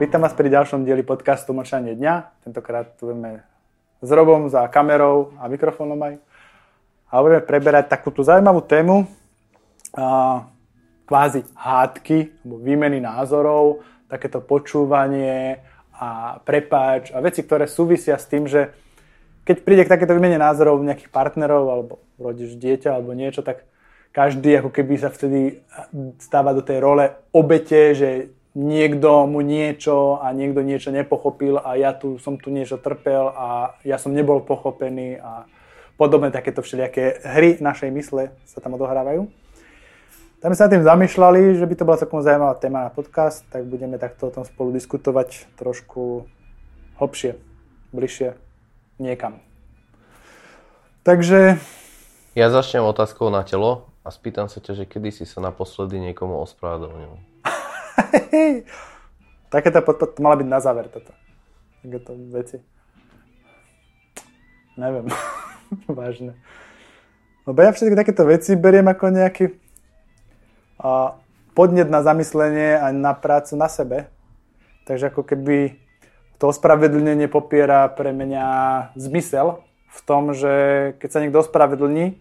Vítam vás pri ďalšom dieli podcastu Močanie dňa. Tentokrát tu budeme s Robom za kamerou a mikrofónom aj. A budeme preberať takúto zaujímavú tému, a, kvázi hádky, alebo výmeny názorov, takéto počúvanie a prepáč a veci, ktoré súvisia s tým, že keď príde k takéto výmene názorov nejakých partnerov alebo rodič dieťa alebo niečo, tak každý ako keby sa vtedy stáva do tej role obete, že niekto mu niečo a niekto niečo nepochopil a ja tu som tu niečo trpel a ja som nebol pochopený a podobné takéto všelijaké hry našej mysle sa tam odohrávajú. Tam sa tým zamýšľali, že by to bola celkom zaujímavá téma na podcast, tak budeme takto o tom spolu diskutovať trošku hlbšie, bližšie, niekam. Takže... Ja začnem otázkou na telo a spýtam sa ťa, že kedy si sa naposledy niekomu ospravedlnil. Takéto podpad mala byť na záver toto. Takéto veci. Neviem. Vážne. Lebo ja všetky takéto veci beriem ako nejaký a podnet na zamyslenie a na prácu na sebe. Takže ako keby to ospravedlnenie popiera pre mňa zmysel v tom, že keď sa niekto ospravedlní,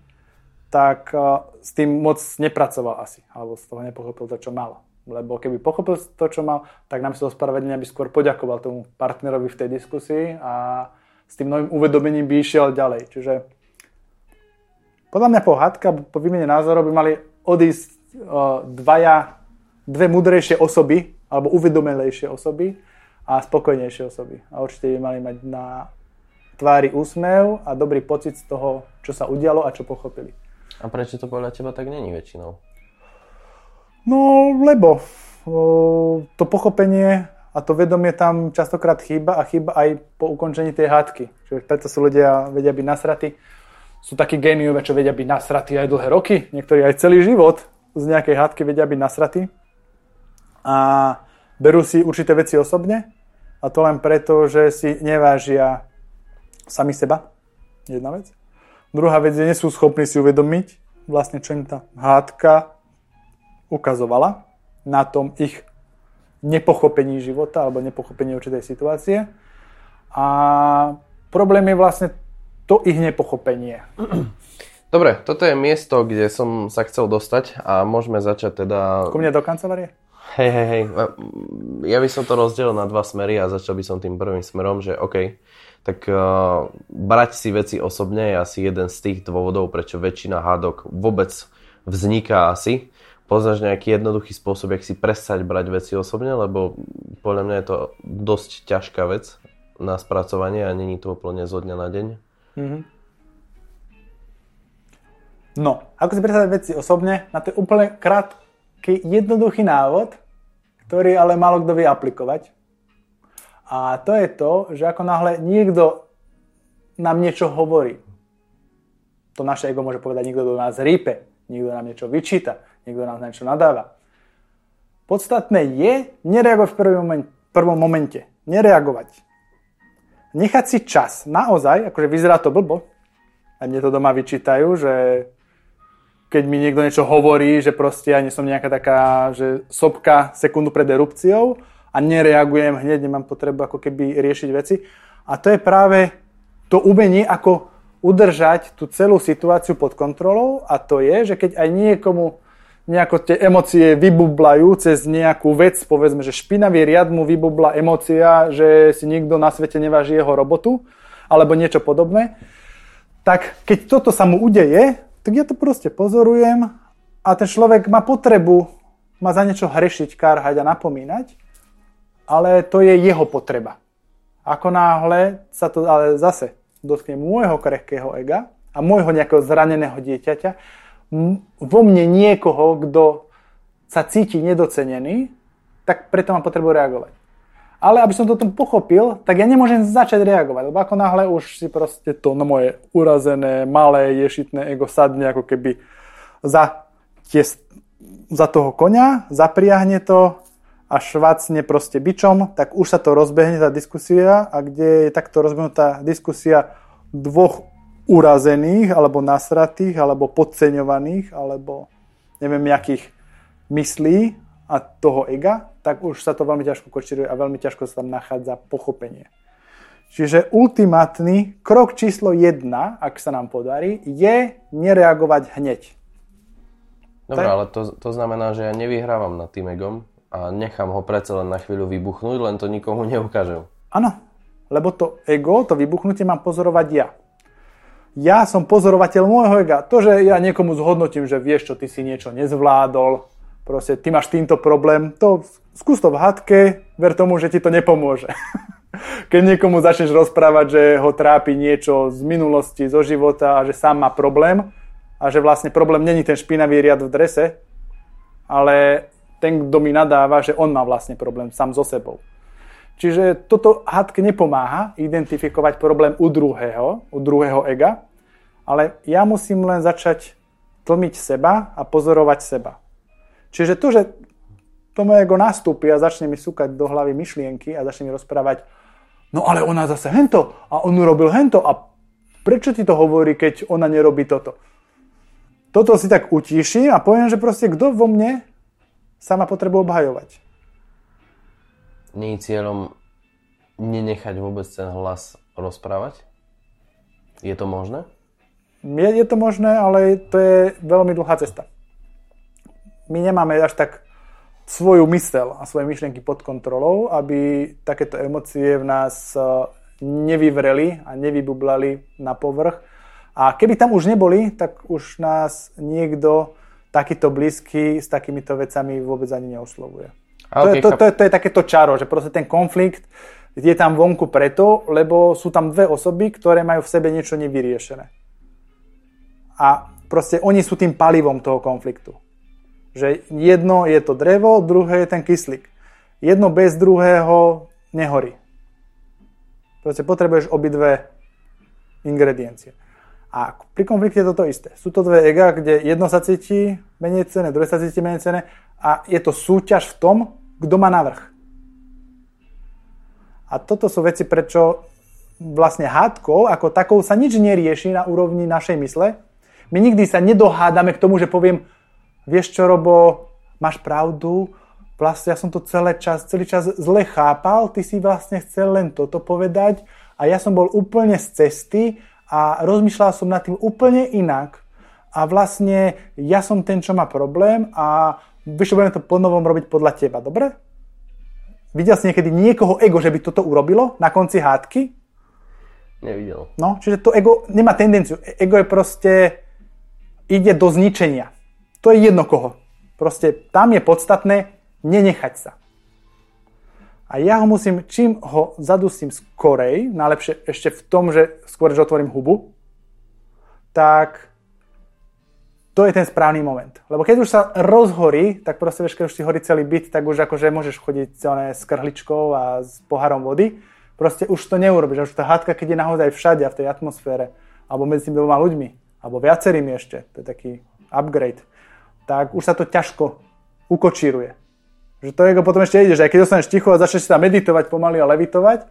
tak s tým moc nepracoval asi, alebo z toho nepochopil to, čo mal. Lebo keby pochopil to, čo mal, tak sa ospravedlenia by skôr poďakoval tomu partnerovi v tej diskusii a s tým novým uvedomením by išiel ďalej. Čiže podľa mňa po hádka, po výmene názorov by mali odísť dvaja, dve mudrejšie osoby, alebo uvedomelejšie osoby a spokojnejšie osoby. A určite by mali mať na tvári úsmev a dobrý pocit z toho, čo sa udialo a čo pochopili. A prečo to podľa teba tak není väčšinou? No, lebo to pochopenie a to vedomie tam častokrát chýba a chýba aj po ukončení tej hádky. Čiže preto sú ľudia vedia byť nasratí. Sú takí géniové, čo vedia byť nasratí aj dlhé roky, niektorí aj celý život z nejakej hádky vedia byť nasratí. A berú si určité veci osobne a to len preto, že si nevážia sami seba. Jedna vec. Druhá vec je, nie sú schopní si uvedomiť, vlastne čo im tá hádka ukazovala na tom ich nepochopení života alebo nepochopení určitej situácie. A problém je vlastne to ich nepochopenie. Dobre, toto je miesto, kde som sa chcel dostať a môžeme začať teda... Ku mne do kancelárie? Hej, hej, hej. Ja by som to rozdelil na dva smery a začal by som tým prvým smerom, že OK, tak uh, brať si veci osobne je asi jeden z tých dôvodov, prečo väčšina hádok vôbec vzniká asi poznáš nejaký jednoduchý spôsob, jak si prestať brať veci osobne, lebo podľa mňa je to dosť ťažká vec na spracovanie a není to úplne zo dňa na deň. Mm-hmm. No, ako si predstaviť veci osobne, na to je úplne krátky, jednoduchý návod, ktorý ale málo kto vie aplikovať. A to je to, že ako náhle niekto nám niečo hovorí, to naše ego môže povedať, niekto do nás rípe, niekto nám niečo vyčíta, niekto nám niečo nadáva. Podstatné je nereagovať v prvom momente, prvom momente. Nereagovať. Nechať si čas. Naozaj, akože vyzerá to blbo. A mne to doma vyčítajú, že keď mi niekto niečo hovorí, že proste ja nie som nejaká taká, že sopka sekundu pred erupciou a nereagujem hneď, nemám potrebu ako keby riešiť veci. A to je práve to umenie, ako udržať tú celú situáciu pod kontrolou a to je, že keď aj niekomu nejako tie emócie vybublajú cez nejakú vec, povedzme, že špinavý riad mu vybubla emócia, že si nikto na svete neváži jeho robotu, alebo niečo podobné, tak keď toto sa mu udeje, tak ja to proste pozorujem a ten človek má potrebu ma za niečo hrešiť, karhať a napomínať, ale to je jeho potreba. Ako náhle sa to ale zase dotkne môjho krehkého ega a môjho nejakého zraneného dieťaťa, vo mne niekoho, kto sa cíti nedocenený, tak preto mám potrebu reagovať. Ale aby som to tom pochopil, tak ja nemôžem začať reagovať, lebo ako náhle už si proste to no moje urazené, malé, ješitné ego sadne ako keby za, tie, za toho konia, zapriahne to a švacne proste bičom, tak už sa to rozbehne tá diskusia a kde je takto rozbehnutá diskusia dvoch urazených, alebo nasratých, alebo podceňovaných, alebo neviem jakých myslí a toho ega, tak už sa to veľmi ťažko kočíruje a veľmi ťažko sa tam nachádza pochopenie. Čiže ultimátny krok číslo 1, ak sa nám podarí, je nereagovať hneď. Dobre, ale to, to znamená, že ja nevyhrávam nad tým egom a nechám ho predsa len na chvíľu vybuchnúť, len to nikomu neukážem. Áno, lebo to ego, to vybuchnutie mám pozorovať ja. Ja som pozorovateľ môjho ega. To, že ja niekomu zhodnotím, že vieš čo, ty si niečo nezvládol, proste ty máš týmto problém, to skús to v hadke, ver tomu, že ti to nepomôže. Keď niekomu začneš rozprávať, že ho trápi niečo z minulosti, zo života a že sám má problém a že vlastne problém není ten špinavý riad v drese, ale ten, kto mi nadáva, že on má vlastne problém sám so sebou. Čiže toto hadke nepomáha identifikovať problém u druhého, u druhého ega, ale ja musím len začať tlmiť seba a pozorovať seba. Čiže to, že to moje ego nastúpi a začne mi súkať do hlavy myšlienky a začne mi rozprávať, no ale ona zase hento a on urobil hento a prečo ti to hovorí, keď ona nerobí toto? Toto si tak utíšim a poviem, že proste kto vo mne sa ma potrebuje obhajovať nie cieľom nenechať vôbec ten hlas rozprávať? Je to možné? Je, je to možné, ale to je veľmi dlhá cesta. My nemáme až tak svoju mysel a svoje myšlienky pod kontrolou, aby takéto emócie v nás e, nevyvreli a nevybublali na povrch. A keby tam už neboli, tak už nás niekto takýto blízky s takýmito vecami vôbec ani neoslovuje. To, okay, je, to, to, to je takéto čaro, že proste ten konflikt je tam vonku preto, lebo sú tam dve osoby, ktoré majú v sebe niečo nevyriešené. A proste oni sú tým palivom toho konfliktu. Že jedno je to drevo, druhé je ten kyslík. Jedno bez druhého nehorí. Proste potrebuješ obidve ingrediencie. A pri konflikte je toto isté. Sú to dve ega, kde jedno sa cíti menej cené, druhé sa cíti menej cené a je to súťaž v tom, kto má navrh. A toto sú veci, prečo vlastne hádkou ako takou sa nič nerieši na úrovni našej mysle. My nikdy sa nedohádame k tomu, že poviem, vieš čo, Robo, máš pravdu, vlastne ja som to celý čas, celý čas zle chápal, ty si vlastne chcel len toto povedať a ja som bol úplne z cesty a rozmýšľal som nad tým úplne inak a vlastne ja som ten, čo má problém a vieš, budeme to ponovom robiť podľa teba, dobre? Videl si niekedy niekoho ego, že by toto urobilo na konci hádky? Nevidel. No, čiže to ego nemá tendenciu. Ego je proste, ide do zničenia. To je jedno koho. Proste tam je podstatné nenechať sa. A ja ho musím, čím ho zadusím skorej, najlepšie ešte v tom, že skôr, že otvorím hubu, tak to je ten správny moment. Lebo keď už sa rozhorí, tak proste vieš, keď už si horí celý byt, tak už akože môžeš chodiť celé s krhličkou a s pohárom vody. Proste už to neurobiš. Už tá hádka, keď je naozaj všade a v tej atmosfére, alebo medzi tými dvoma ľuďmi, alebo viacerými ešte, to je taký upgrade, tak už sa to ťažko ukočíruje. Že to ego potom ešte ide, že aj keď dostaneš ticho a začneš sa meditovať pomaly a levitovať,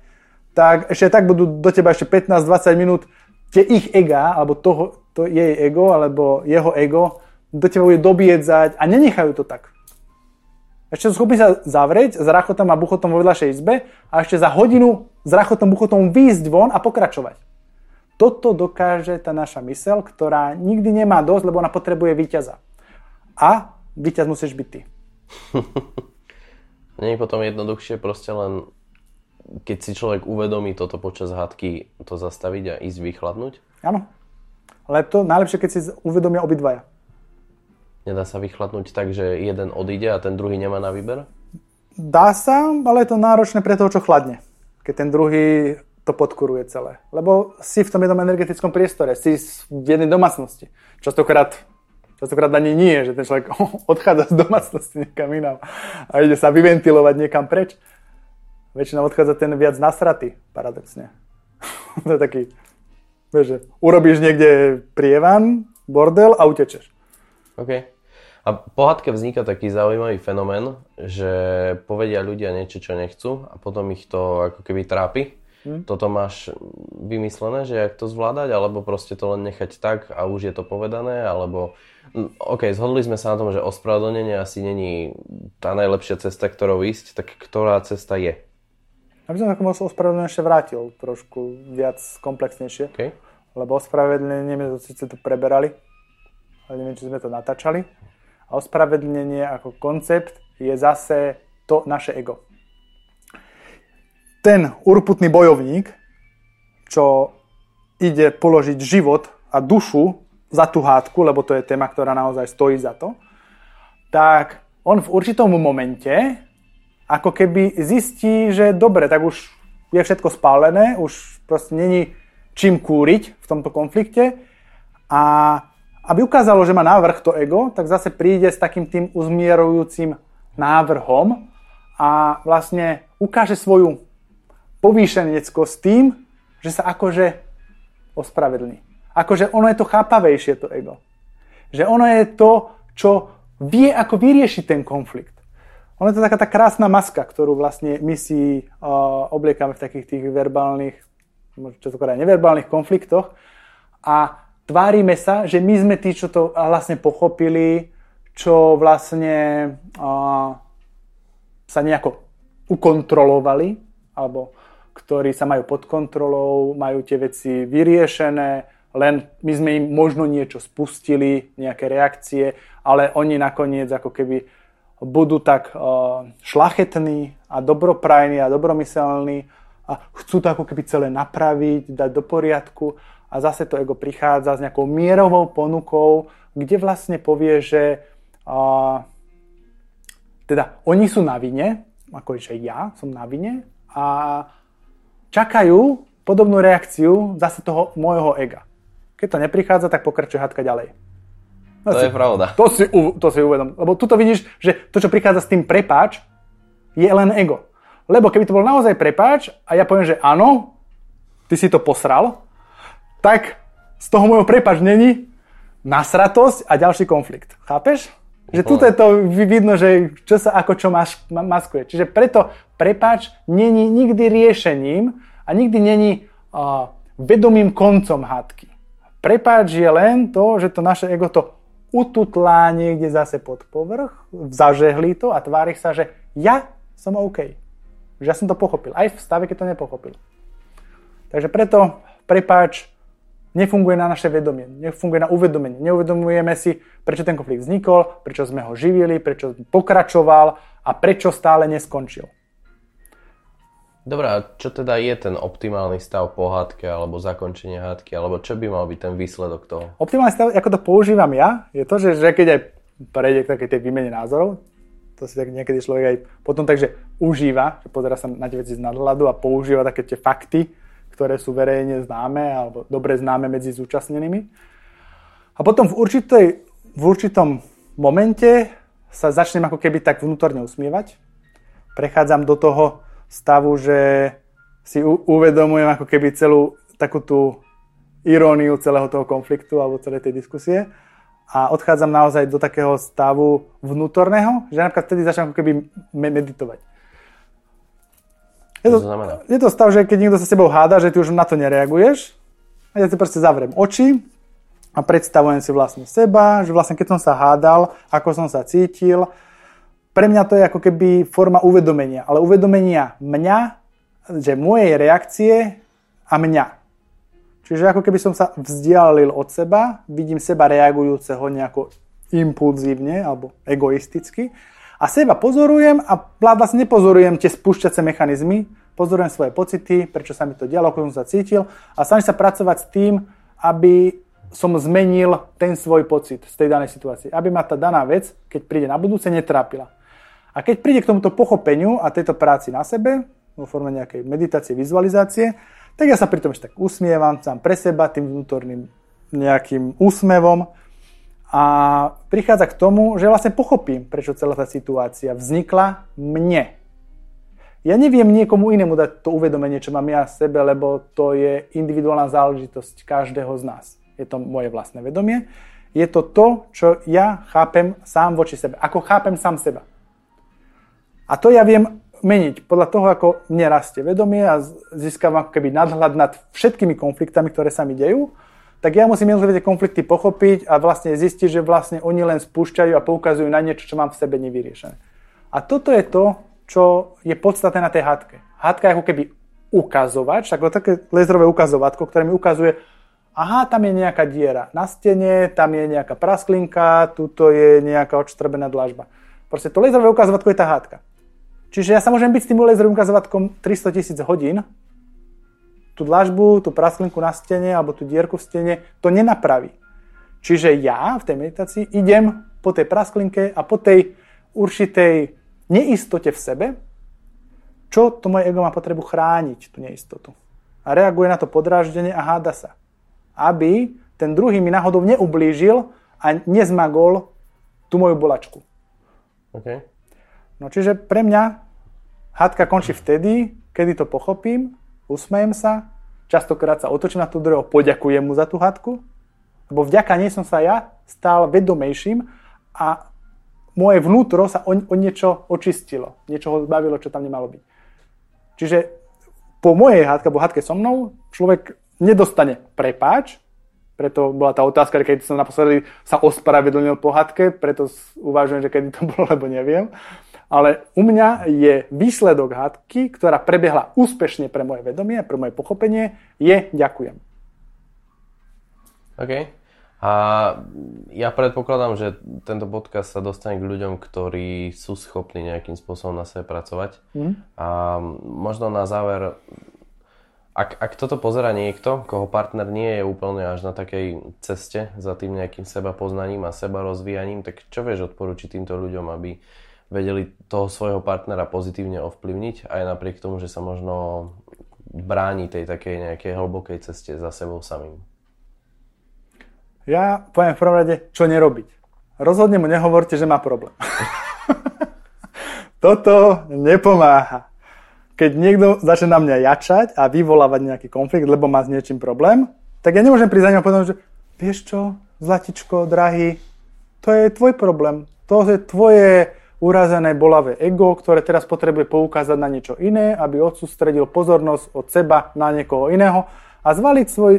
tak ešte tak budú do teba ešte 15-20 minút tie ich ega, alebo toho, to jej ego, alebo jeho ego, do teba bude dobiedzať a nenechajú to tak. Ešte sú schopní sa zavrieť s rachotom a buchotom vo vedľašej izbe a ešte za hodinu s rachotom buchotom výjsť von a pokračovať. Toto dokáže tá naša mysel, ktorá nikdy nemá dosť, lebo ona potrebuje víťaza. A víťaz musíš byť ty. Je potom jednoduchšie proste len keď si človek uvedomí toto počas hádky, to zastaviť a ísť vychladnúť? Áno. Ale to najlepšie, keď si uvedomia obidvaja. Nedá sa vychladnúť tak, že jeden odíde a ten druhý nemá na výber? Dá sa, ale je to náročné pre toho, čo chladne. Keď ten druhý to podkuruje celé. Lebo si v tom jednom energetickom priestore, si v jednej domácnosti. Častokrát Častokrát ani nie, že ten človek odchádza z domácnosti niekam inám a ide sa vyventilovať niekam preč väčšinou odchádza ten viac nasratý, paradoxne. to je taký, vieš, že urobíš niekde prievan, bordel a utečeš. OK. A po hádke vzniká taký zaujímavý fenomén, že povedia ľudia niečo, čo nechcú a potom ich to ako keby trápi Hm? Toto máš vymyslené, že jak to zvládať, alebo proste to len nechať tak a už je to povedané, alebo OK, zhodli sme sa na tom, že ospravedlnenie asi není tá najlepšia cesta, ktorou ísť, tak ktorá cesta je? Aby som sa ospravedlnenie ešte vrátil trošku viac komplexnejšie. Okay. Lebo ospravedlnenie, my to síce tu preberali, ale neviem, či sme to natáčali. A ospravedlnenie ako koncept je zase to naše ego. Ten urputný bojovník, čo ide položiť život a dušu za tú hádku, lebo to je téma, ktorá naozaj stojí za to, tak on v určitom momente ako keby zistí, že dobre, tak už je všetko spálené, už proste není čím kúriť v tomto konflikte a aby ukázalo, že má návrh to ego, tak zase príde s takým tým uzmierujúcim návrhom a vlastne ukáže svoju povýšenecko s tým, že sa akože ospravedlní. Akože ono je to chápavejšie, to ego. Že ono je to, čo vie, ako vyriešiť ten konflikt. Ono je to taká tá krásna maska, ktorú vlastne my si uh, obliekame v takých tých verbálnych, čo to neverbálnych konfliktoch a tvárime sa, že my sme tí, čo to vlastne pochopili, čo vlastne uh, sa nejako ukontrolovali, alebo ktorí sa majú pod kontrolou, majú tie veci vyriešené, len my sme im možno niečo spustili, nejaké reakcie, ale oni nakoniec ako keby budú tak uh, šlachetní a dobroprajní a dobromyselní a chcú to ako keby celé napraviť, dať do poriadku a zase to ego prichádza s nejakou mierovou ponukou, kde vlastne povie, že uh, teda oni sú na vine, ako že ja som na vine a čakajú podobnú reakciu zase toho môjho ega. Keď to neprichádza, tak pokračuje hádka ďalej. To si, je pravda. To si, to si uvedom. Lebo tuto vidíš, že to, čo prichádza s tým prepáč, je len ego. Lebo keby to bol naozaj prepáč a ja poviem, že áno, ty si to posral, tak z toho môjho prepáč není nasratosť a ďalší konflikt. Chápeš? Že tu je to vidno, že čo sa ako čo mas, maskuje. Čiže preto prepáč není nikdy riešením a nikdy není uh, vedomým koncom hádky. Prepáč je len to, že to naše ego to ututlá niekde zase pod povrch, zažehlí to a tvári sa, že ja som OK. Že ja som to pochopil. Aj v stave, keď to nepochopil. Takže preto prepáč nefunguje na naše vedomie, nefunguje na uvedomenie. Neuvedomujeme si, prečo ten konflikt vznikol, prečo sme ho živili, prečo pokračoval a prečo stále neskončil. Dobre, a čo teda je ten optimálny stav po alebo zakončenie hádky, alebo čo by mal byť ten výsledok toho? Optimálny stav, ako to používam ja, je to, že, že keď aj prejde k takej tej výmene názorov, to si tak niekedy človek aj potom takže užíva, že pozera sa na tie veci z nadhľadu a používa také tie fakty, ktoré sú verejne známe alebo dobre známe medzi zúčastnenými. A potom v, určitej, v určitom momente sa začnem ako keby tak vnútorne usmievať. Prechádzam do toho, stavu, že si uvedomujem ako keby celú takú tú iróniu celého toho konfliktu alebo celej tej diskusie a odchádzam naozaj do takého stavu vnútorného, že napríklad vtedy začnem ako keby meditovať. Je to, je to stav, že keď niekto sa s tebou háda, že ty už na to nereaguješ a ja si proste zavriem oči a predstavujem si vlastne seba, že vlastne keď som sa hádal, ako som sa cítil, pre mňa to je ako keby forma uvedomenia, ale uvedomenia mňa, že mojej reakcie a mňa. Čiže ako keby som sa vzdialil od seba, vidím seba reagujúceho nejako impulzívne alebo egoisticky a seba pozorujem a vlastne nepozorujem tie spúšťace mechanizmy, pozorujem svoje pocity, prečo sa mi to dialo, ako som sa cítil a snažím sa pracovať s tým, aby som zmenil ten svoj pocit z tej danej situácie. Aby ma tá daná vec, keď príde na budúce, netrápila. A keď príde k tomuto pochopeniu a tejto práci na sebe, vo forme nejakej meditácie, vizualizácie, tak ja sa pri tom ešte tak usmievam sám pre seba tým vnútorným nejakým úsmevom a prichádza k tomu, že vlastne pochopím, prečo celá tá situácia vznikla mne. Ja neviem niekomu inému dať to uvedomenie, čo mám ja sebe, lebo to je individuálna záležitosť každého z nás. Je to moje vlastné vedomie. Je to to, čo ja chápem sám voči sebe. Ako chápem sám seba. A to ja viem meniť podľa toho, ako mne rastie vedomie a získavam ako keby nadhľad nad všetkými konfliktami, ktoré sa mi dejú, tak ja musím jednotlivé tie konflikty pochopiť a vlastne zistiť, že vlastne oni len spúšťajú a poukazujú na niečo, čo mám v sebe nevyriešené. A toto je to, čo je podstatné na tej hádke. Hádka je ako keby ukazovač, ako také laserové ukazovatko, ktoré mi ukazuje, aha, tam je nejaká diera na stene, tam je nejaká prasklinka, tuto je nejaká odštrbená dlažba. Proste to laserové ukazovatko je tá hádka. Čiže ja sa môžem byť s tým laserovým ukazovatkom 300 tisíc hodín, tú dlažbu, tú prasklinku na stene alebo tú dierku v stene, to nenapraví. Čiže ja v tej meditácii idem po tej prasklinke a po tej určitej neistote v sebe, čo to moje ego má potrebu chrániť, tú neistotu. A reaguje na to podráždenie a háda sa. Aby ten druhý mi náhodou neublížil a nezmagol tú moju bolačku. Okay. No čiže pre mňa hádka končí vtedy, kedy to pochopím, usmejem sa, častokrát sa otočím na tú druhého, poďakujem mu za tú hádku, lebo vďaka nej som sa ja stal vedomejším a moje vnútro sa o, o niečo očistilo. Niečo ho zbavilo, čo tam nemalo byť. Čiže po mojej hádke, alebo hádke so mnou, človek nedostane prepáč, preto bola tá otázka, keď som naposledy sa ospravedlnil po hádke, preto uvažujem, že kedy to bolo, lebo neviem ale u mňa je výsledok hádky, ktorá prebiehla úspešne pre moje vedomie, pre moje pochopenie, je ďakujem. OK. A ja predpokladám, že tento podcast sa dostane k ľuďom, ktorí sú schopní nejakým spôsobom na sebe pracovať. Mm. A možno na záver, ak, ak toto pozera niekto, koho partner nie je úplne až na takej ceste za tým nejakým seba poznaním a seba rozvíjaním, tak čo vieš odporučiť týmto ľuďom, aby vedeli toho svojho partnera pozitívne ovplyvniť, aj napriek tomu, že sa možno bráni tej takej nejakej hlbokej ceste za sebou samým. Ja poviem v prvom rade, čo nerobiť. Rozhodne mu nehovorte, že má problém. Toto nepomáha. Keď niekto začne na mňa jačať a vyvolávať nejaký konflikt, lebo má s niečím problém, tak ja nemôžem prísť za ňou povedať, že vieš čo, zlatičko, drahý, to je tvoj problém. To je tvoje urazené bolavé ego, ktoré teraz potrebuje poukázať na niečo iné, aby odsústredil pozornosť od seba na niekoho iného a zvaliť svoj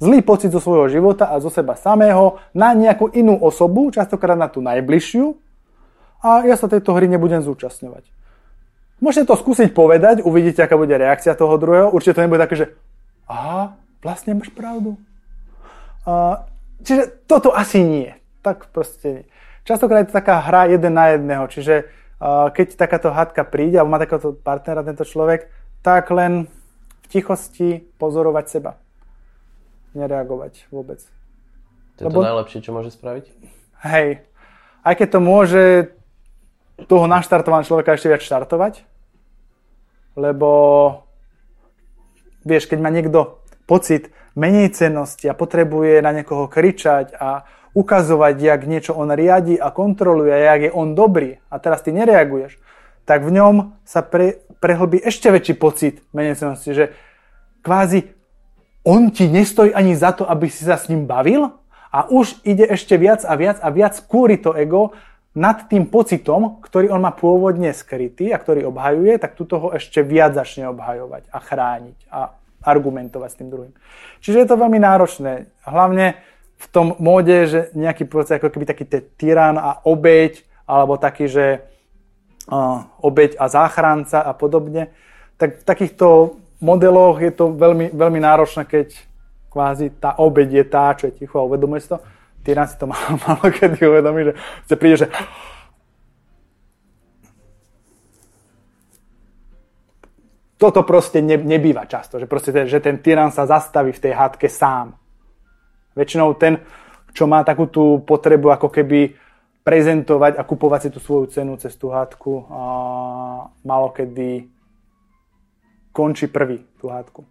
zlý pocit zo svojho života a zo seba samého na nejakú inú osobu, častokrát na tú najbližšiu a ja sa tejto hry nebudem zúčastňovať. Môžete to skúsiť povedať, uvidíte, aká bude reakcia toho druhého. Určite to nebude také, že aha, vlastne máš pravdu. A, čiže toto asi nie. Tak proste nie. Častokrát je to taká hra jeden na jedného, čiže keď takáto hádka príde, alebo má takéhoto partnera tento človek, tak len v tichosti pozorovať seba. Nereagovať vôbec. To je Lebo, to najlepšie, čo môže spraviť? Hej. Aj keď to môže toho naštartovaného človeka ešte viac štartovať, lebo vieš, keď má niekto pocit menej cennosti a potrebuje na niekoho kričať a ukazovať, jak niečo on riadi a kontroluje, jak je on dobrý a teraz ty nereaguješ, tak v ňom sa pre, prehlbí ešte väčší pocit menecenosti, že kvázi on ti nestojí ani za to, aby si sa s ním bavil a už ide ešte viac a viac a viac kúri to ego nad tým pocitom, ktorý on má pôvodne skrytý a ktorý obhajuje, tak tu toho ešte viac začne obhajovať a chrániť a argumentovať s tým druhým. Čiže je to veľmi náročné. Hlavne v tom móde, že nejaký proces ako keby taký tyran a obeď, alebo taký, že uh, obeď a záchranca a podobne, tak v takýchto modeloch je to veľmi, veľmi náročné, keď kvázi tá obeď je tá, čo je ticho a uvedomuje si to. Tyran si to malo, malo kedy uvedomí, že sa príde, že toto proste ne, nebýva často, že, proste, že ten tyran sa zastaví v tej hádke sám Väčšinou ten, čo má takú tú potrebu ako keby prezentovať a kupovať si tú svoju cenu cez tú hádku a malo kedy končí prvý tú hádku.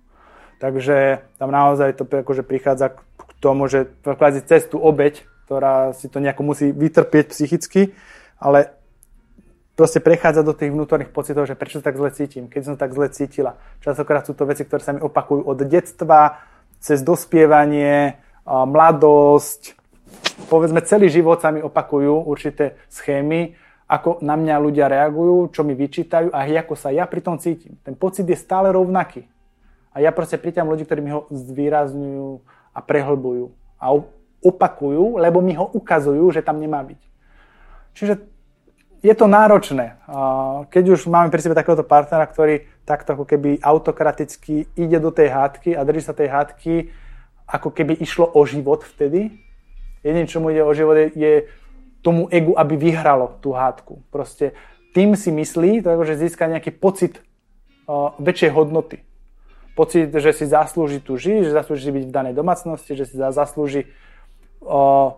Takže tam naozaj to akože prichádza k tomu, že kvázi cez tú obeď, ktorá si to nejako musí vytrpieť psychicky, ale proste prechádza do tých vnútorných pocitov, že prečo tak zle cítim, keď som tak zle cítila. Častokrát sú to veci, ktoré sa mi opakujú od detstva, cez dospievanie, mladosť, povedzme celý život sa mi opakujú určité schémy ako na mňa ľudia reagujú, čo mi vyčítajú a ako sa ja pri tom cítim. Ten pocit je stále rovnaký. A ja proste priťam ľudí, ktorí mi ho zvýrazňujú a prehlbujú a opakujú, lebo mi ho ukazujú, že tam nemá byť. Čiže je to náročné. Keď už máme pri sebe takéhoto partnera, ktorý takto ako keby autokraticky ide do tej hádky a drží sa tej hádky, ako keby išlo o život vtedy. Jedine, čo mu ide o život, je, je tomu egu, aby vyhralo tú hádku. Proste tým si myslí, že získa nejaký pocit uh, väčšej hodnoty. Pocit, že si zaslúži tu žiť, že zaslúži byť v danej domácnosti, že si zaslúži uh,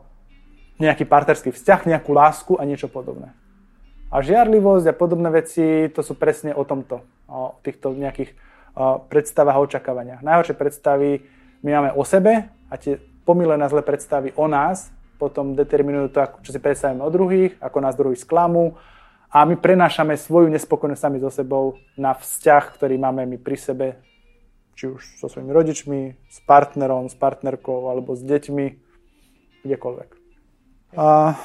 nejaký partnerský vzťah, nejakú lásku a niečo podobné. A žiarlivosť a podobné veci, to sú presne o tomto, o týchto nejakých uh, predstavách a očakávaniach. Najhoršie predstavy my máme o sebe a tie pomílené zlé predstavy o nás potom determinujú to, čo si predstavíme o druhých, ako nás druhý sklamú a my prenášame svoju nespokojnosť sami so sebou na vzťah, ktorý máme my pri sebe, či už so svojimi rodičmi, s partnerom, s partnerkou alebo s deťmi, kdekoľvek. A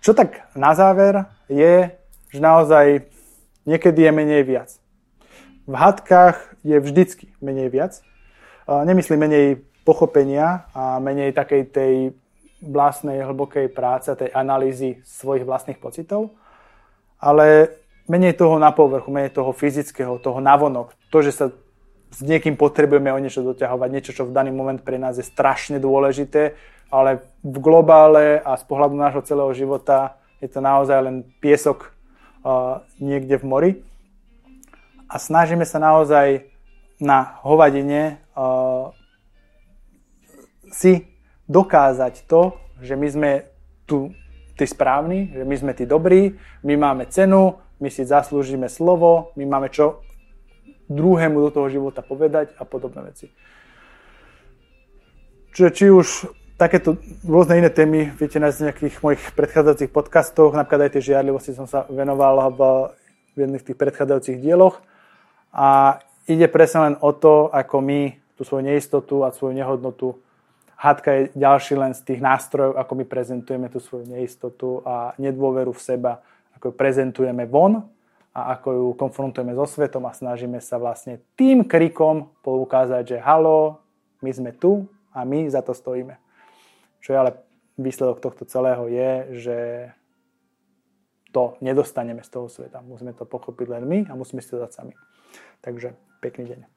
čo tak na záver je, že naozaj niekedy je menej viac. V hádkach je vždycky menej viac. Nemyslím menej pochopenia a menej takej tej vlastnej hlbokej práce, tej analýzy svojich vlastných pocitov, ale menej toho na povrchu, menej toho fyzického, toho navonok. To, že sa s niekým potrebujeme o niečo doťahovať, niečo, čo v daný moment pre nás je strašne dôležité, ale v globále a z pohľadu nášho celého života je to naozaj len piesok uh, niekde v mori. A snažíme sa naozaj na hovadine uh, si dokázať to, že my sme tu tí správni, že my sme tí dobrí, my máme cenu, my si zaslúžime slovo, my máme čo druhému do toho života povedať a podobné veci. Čiže či už takéto rôzne iné témy viete v nejakých mojich predchádzajúcich podcastoch, napríklad aj tie žiarlivosti som sa venoval v jedných tých predchádzajúcich dieloch a ide presne len o to, ako my tú svoju neistotu a svoju nehodnotu Hádka je ďalší len z tých nástrojov, ako my prezentujeme tú svoju neistotu a nedôveru v seba, ako ju prezentujeme von a ako ju konfrontujeme so svetom a snažíme sa vlastne tým krikom poukázať, že halo, my sme tu a my za to stojíme. Čo je ale výsledok tohto celého je, že to nedostaneme z toho sveta. Musíme to pochopiť len my a musíme si to dať sami. Takže pekný deň.